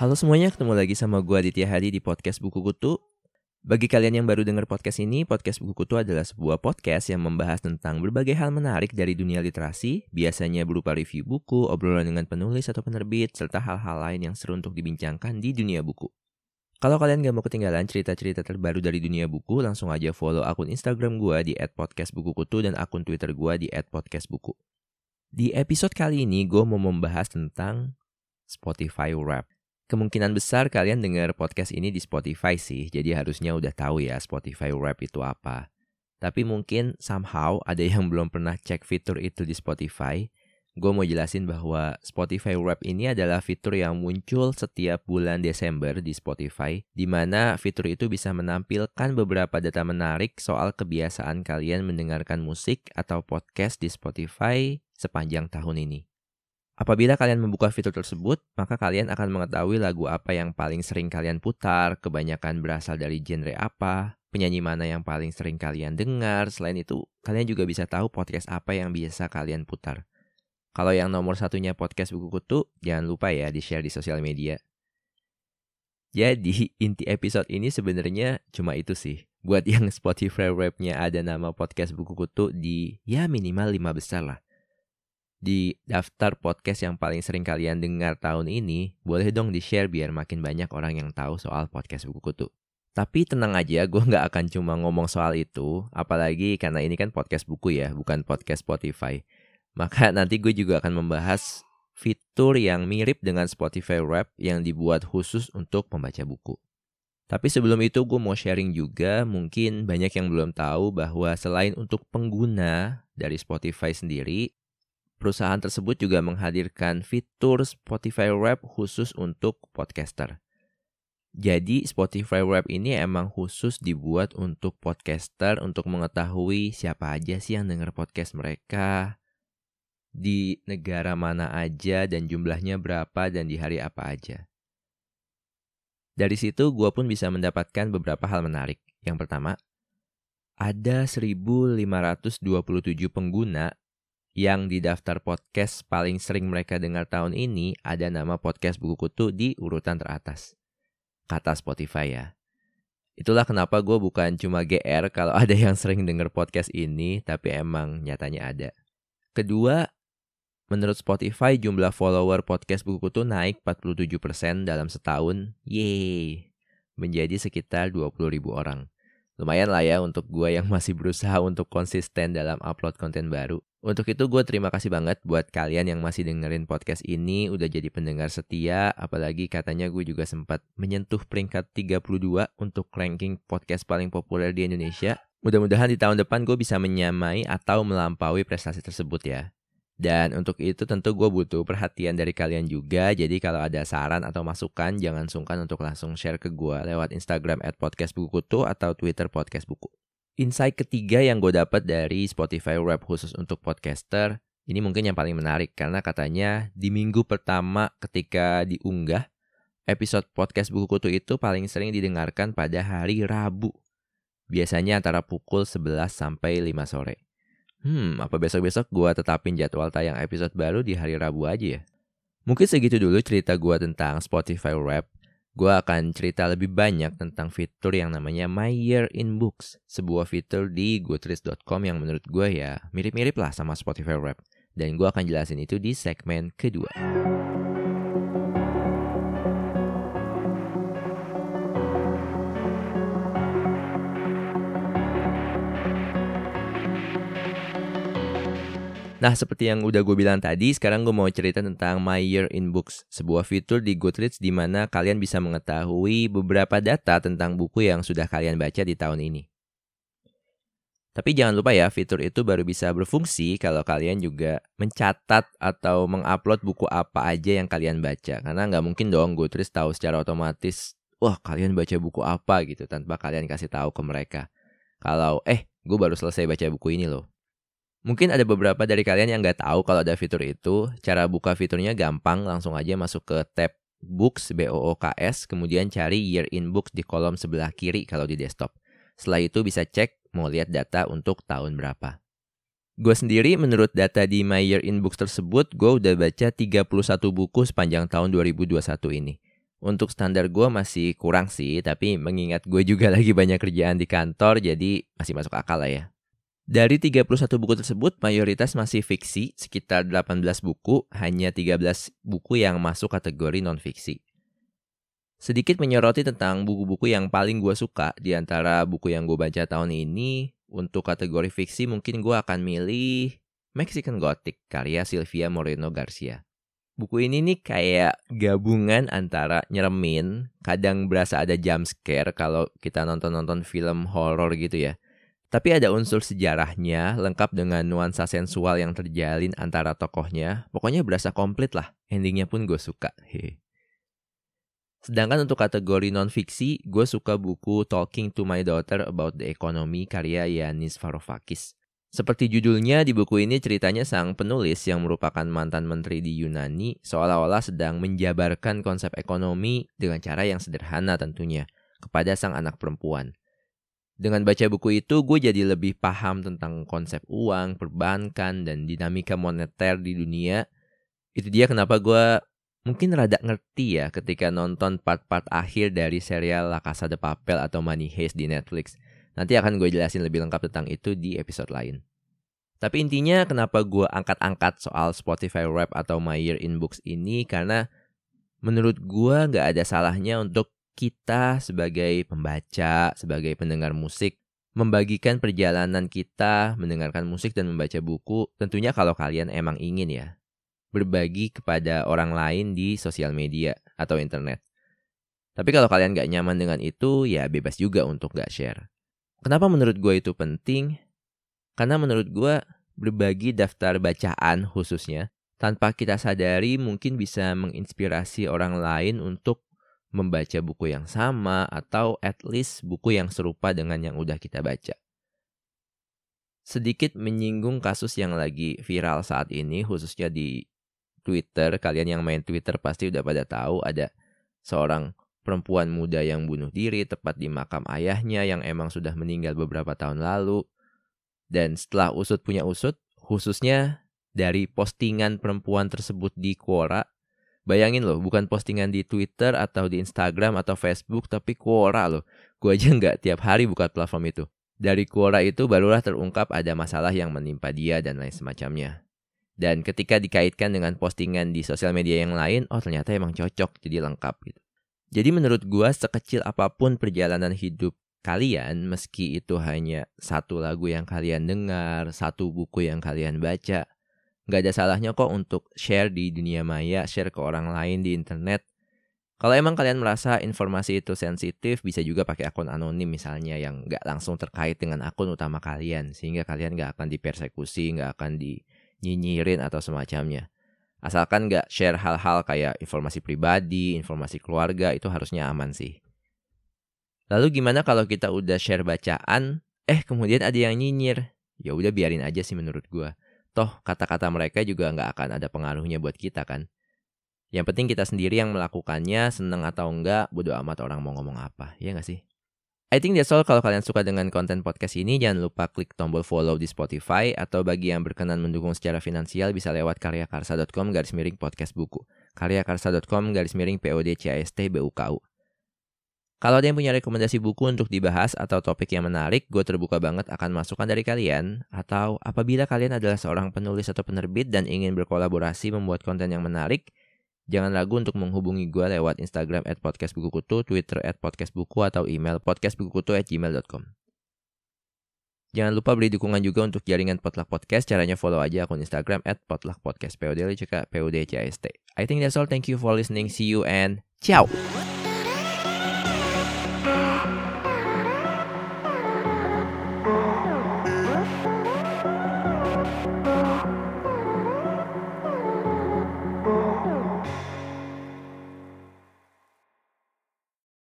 Halo semuanya, ketemu lagi sama gue Aditya Hadi di podcast Buku Kutu. Bagi kalian yang baru dengar podcast ini, podcast Buku Kutu adalah sebuah podcast yang membahas tentang berbagai hal menarik dari dunia literasi, biasanya berupa review buku, obrolan dengan penulis atau penerbit, serta hal-hal lain yang seru untuk dibincangkan di dunia buku. Kalau kalian gak mau ketinggalan cerita-cerita terbaru dari dunia buku, langsung aja follow akun Instagram gue di @podcastbukukutu dan akun Twitter gue di @podcastbuku. Di episode kali ini, gue mau membahas tentang Spotify Rap. Kemungkinan besar kalian dengar podcast ini di Spotify sih, jadi harusnya udah tahu ya Spotify Rap itu apa. Tapi mungkin somehow ada yang belum pernah cek fitur itu di Spotify. Gue mau jelasin bahwa Spotify Rap ini adalah fitur yang muncul setiap bulan Desember di Spotify, di mana fitur itu bisa menampilkan beberapa data menarik soal kebiasaan kalian mendengarkan musik atau podcast di Spotify sepanjang tahun ini. Apabila kalian membuka fitur tersebut, maka kalian akan mengetahui lagu apa yang paling sering kalian putar, kebanyakan berasal dari genre apa, penyanyi mana yang paling sering kalian dengar. Selain itu, kalian juga bisa tahu podcast apa yang biasa kalian putar. Kalau yang nomor satunya podcast buku kutu, jangan lupa ya di-share di sosial media. Jadi, inti episode ini sebenarnya cuma itu sih. Buat yang Spotify Rap-nya ada nama podcast buku kutu di ya minimal 5 besar lah di daftar podcast yang paling sering kalian dengar tahun ini, boleh dong di-share biar makin banyak orang yang tahu soal podcast buku kutu. Tapi tenang aja, gue nggak akan cuma ngomong soal itu, apalagi karena ini kan podcast buku ya, bukan podcast Spotify. Maka nanti gue juga akan membahas fitur yang mirip dengan Spotify Rap yang dibuat khusus untuk pembaca buku. Tapi sebelum itu gue mau sharing juga, mungkin banyak yang belum tahu bahwa selain untuk pengguna dari Spotify sendiri, Perusahaan tersebut juga menghadirkan fitur Spotify Rap khusus untuk podcaster. Jadi Spotify Rap ini emang khusus dibuat untuk podcaster untuk mengetahui siapa aja sih yang denger podcast mereka, di negara mana aja dan jumlahnya berapa dan di hari apa aja. Dari situ gue pun bisa mendapatkan beberapa hal menarik. Yang pertama, ada 1527 pengguna yang di daftar podcast paling sering mereka dengar tahun ini ada nama podcast buku kutu di urutan teratas. Kata Spotify ya. Itulah kenapa gue bukan cuma GR kalau ada yang sering denger podcast ini, tapi emang nyatanya ada. Kedua, menurut Spotify jumlah follower podcast buku kutu naik 47% dalam setahun. Yeay, menjadi sekitar 20 ribu orang. Lumayan lah ya untuk gue yang masih berusaha untuk konsisten dalam upload konten baru. Untuk itu gue terima kasih banget buat kalian yang masih dengerin podcast ini, udah jadi pendengar setia, apalagi katanya gue juga sempat menyentuh peringkat 32 untuk ranking podcast paling populer di Indonesia. Mudah-mudahan di tahun depan gue bisa menyamai atau melampaui prestasi tersebut ya. Dan untuk itu tentu gue butuh perhatian dari kalian juga, jadi kalau ada saran atau masukan jangan sungkan untuk langsung share ke gue lewat Instagram at podcastbukutu atau Twitter podcastbuku. Insight ketiga yang gue dapat dari Spotify Rap khusus untuk podcaster, ini mungkin yang paling menarik karena katanya di minggu pertama ketika diunggah, episode podcast buku kutu itu paling sering didengarkan pada hari Rabu. Biasanya antara pukul 11 sampai 5 sore. Hmm, apa besok-besok gue tetapin jadwal tayang episode baru di hari Rabu aja ya? Mungkin segitu dulu cerita gue tentang Spotify Rap gue akan cerita lebih banyak tentang fitur yang namanya My Year in Books, sebuah fitur di goodreads.com yang menurut gue ya mirip-mirip lah sama Spotify Rap. Dan gue akan jelasin itu di segmen kedua. Nah, seperti yang udah gue bilang tadi, sekarang gue mau cerita tentang My Year in Books, sebuah fitur di Goodreads di mana kalian bisa mengetahui beberapa data tentang buku yang sudah kalian baca di tahun ini. Tapi jangan lupa ya, fitur itu baru bisa berfungsi kalau kalian juga mencatat atau mengupload buku apa aja yang kalian baca. Karena nggak mungkin dong Goodreads tahu secara otomatis, wah kalian baca buku apa gitu, tanpa kalian kasih tahu ke mereka. Kalau, eh, gue baru selesai baca buku ini loh. Mungkin ada beberapa dari kalian yang nggak tahu kalau ada fitur itu. Cara buka fiturnya gampang, langsung aja masuk ke tab Books, B-O-O-K-S, kemudian cari Year in Books di kolom sebelah kiri kalau di desktop. Setelah itu bisa cek mau lihat data untuk tahun berapa. Gue sendiri menurut data di My Year in Books tersebut, gue udah baca 31 buku sepanjang tahun 2021 ini. Untuk standar gue masih kurang sih, tapi mengingat gue juga lagi banyak kerjaan di kantor, jadi masih masuk akal lah ya. Dari 31 buku tersebut, mayoritas masih fiksi, sekitar 18 buku, hanya 13 buku yang masuk kategori non-fiksi. Sedikit menyoroti tentang buku-buku yang paling gue suka di antara buku yang gue baca tahun ini, untuk kategori fiksi mungkin gue akan milih Mexican Gothic karya Sylvia Moreno Garcia. Buku ini nih kayak gabungan antara nyeremin, kadang berasa ada jump scare kalau kita nonton-nonton film horor gitu ya. Tapi ada unsur sejarahnya, lengkap dengan nuansa sensual yang terjalin antara tokohnya. Pokoknya berasa komplit lah. Endingnya pun gue suka. He. Sedangkan untuk kategori non-fiksi, gue suka buku Talking to My Daughter About the Economy karya Yanis Varoufakis. Seperti judulnya, di buku ini ceritanya sang penulis yang merupakan mantan menteri di Yunani seolah-olah sedang menjabarkan konsep ekonomi dengan cara yang sederhana tentunya kepada sang anak perempuan. Dengan baca buku itu, gue jadi lebih paham tentang konsep uang, perbankan, dan dinamika moneter di dunia. Itu dia kenapa gue mungkin rada ngerti ya ketika nonton part-part akhir dari serial La Casa de Papel atau Money Heist di Netflix. Nanti akan gue jelasin lebih lengkap tentang itu di episode lain. Tapi intinya kenapa gue angkat-angkat soal Spotify Rap atau My Year in Books ini karena menurut gue gak ada salahnya untuk kita sebagai pembaca, sebagai pendengar musik, membagikan perjalanan kita mendengarkan musik dan membaca buku. Tentunya kalau kalian emang ingin ya berbagi kepada orang lain di sosial media atau internet. Tapi kalau kalian gak nyaman dengan itu, ya bebas juga untuk gak share. Kenapa menurut gue itu penting? Karena menurut gue berbagi daftar bacaan khususnya tanpa kita sadari mungkin bisa menginspirasi orang lain untuk membaca buku yang sama atau at least buku yang serupa dengan yang udah kita baca. Sedikit menyinggung kasus yang lagi viral saat ini khususnya di Twitter, kalian yang main Twitter pasti udah pada tahu ada seorang perempuan muda yang bunuh diri tepat di makam ayahnya yang emang sudah meninggal beberapa tahun lalu. Dan setelah usut punya usut, khususnya dari postingan perempuan tersebut di Quora, bayangin loh, bukan postingan di Twitter atau di Instagram atau Facebook, tapi Quora loh. Gue aja nggak tiap hari buka platform itu. Dari Quora itu barulah terungkap ada masalah yang menimpa dia dan lain semacamnya. Dan ketika dikaitkan dengan postingan di sosial media yang lain, oh ternyata emang cocok, jadi lengkap gitu. Jadi menurut gua sekecil apa pun perjalanan hidup kalian, meski itu hanya satu lagu yang kalian dengar, satu buku yang kalian baca, nggak ada salahnya kok untuk share di dunia maya, share ke orang lain di internet. Kalau emang kalian merasa informasi itu sensitif, bisa juga pakai akun anonim misalnya yang nggak langsung terkait dengan akun utama kalian, sehingga kalian nggak akan dipersekusi, nggak akan di nyinyirin atau semacamnya. Asalkan nggak share hal-hal kayak informasi pribadi, informasi keluarga, itu harusnya aman sih. Lalu gimana kalau kita udah share bacaan, eh kemudian ada yang nyinyir? Ya udah biarin aja sih menurut gue. Toh kata-kata mereka juga nggak akan ada pengaruhnya buat kita kan. Yang penting kita sendiri yang melakukannya, seneng atau enggak, bodo amat orang mau ngomong apa, ya nggak sih? I think that's all kalau kalian suka dengan konten podcast ini jangan lupa klik tombol follow di Spotify atau bagi yang berkenan mendukung secara finansial bisa lewat karyakarsa.com garis miring podcast buku karyakarsa.com garis miring PODCAST BUKU kalau ada yang punya rekomendasi buku untuk dibahas atau topik yang menarik, gue terbuka banget akan masukan dari kalian. Atau apabila kalian adalah seorang penulis atau penerbit dan ingin berkolaborasi membuat konten yang menarik, Jangan ragu untuk menghubungi gue lewat Instagram at podcastbukukutu, Twitter at podcastbuku, atau email podcastbukukutu at gmail.com. Jangan lupa beri dukungan juga untuk jaringan Potluck Podcast. Caranya follow aja akun Instagram at Potluck Podcast. POD PODCAST. I think that's all. Thank you for listening. See you and ciao!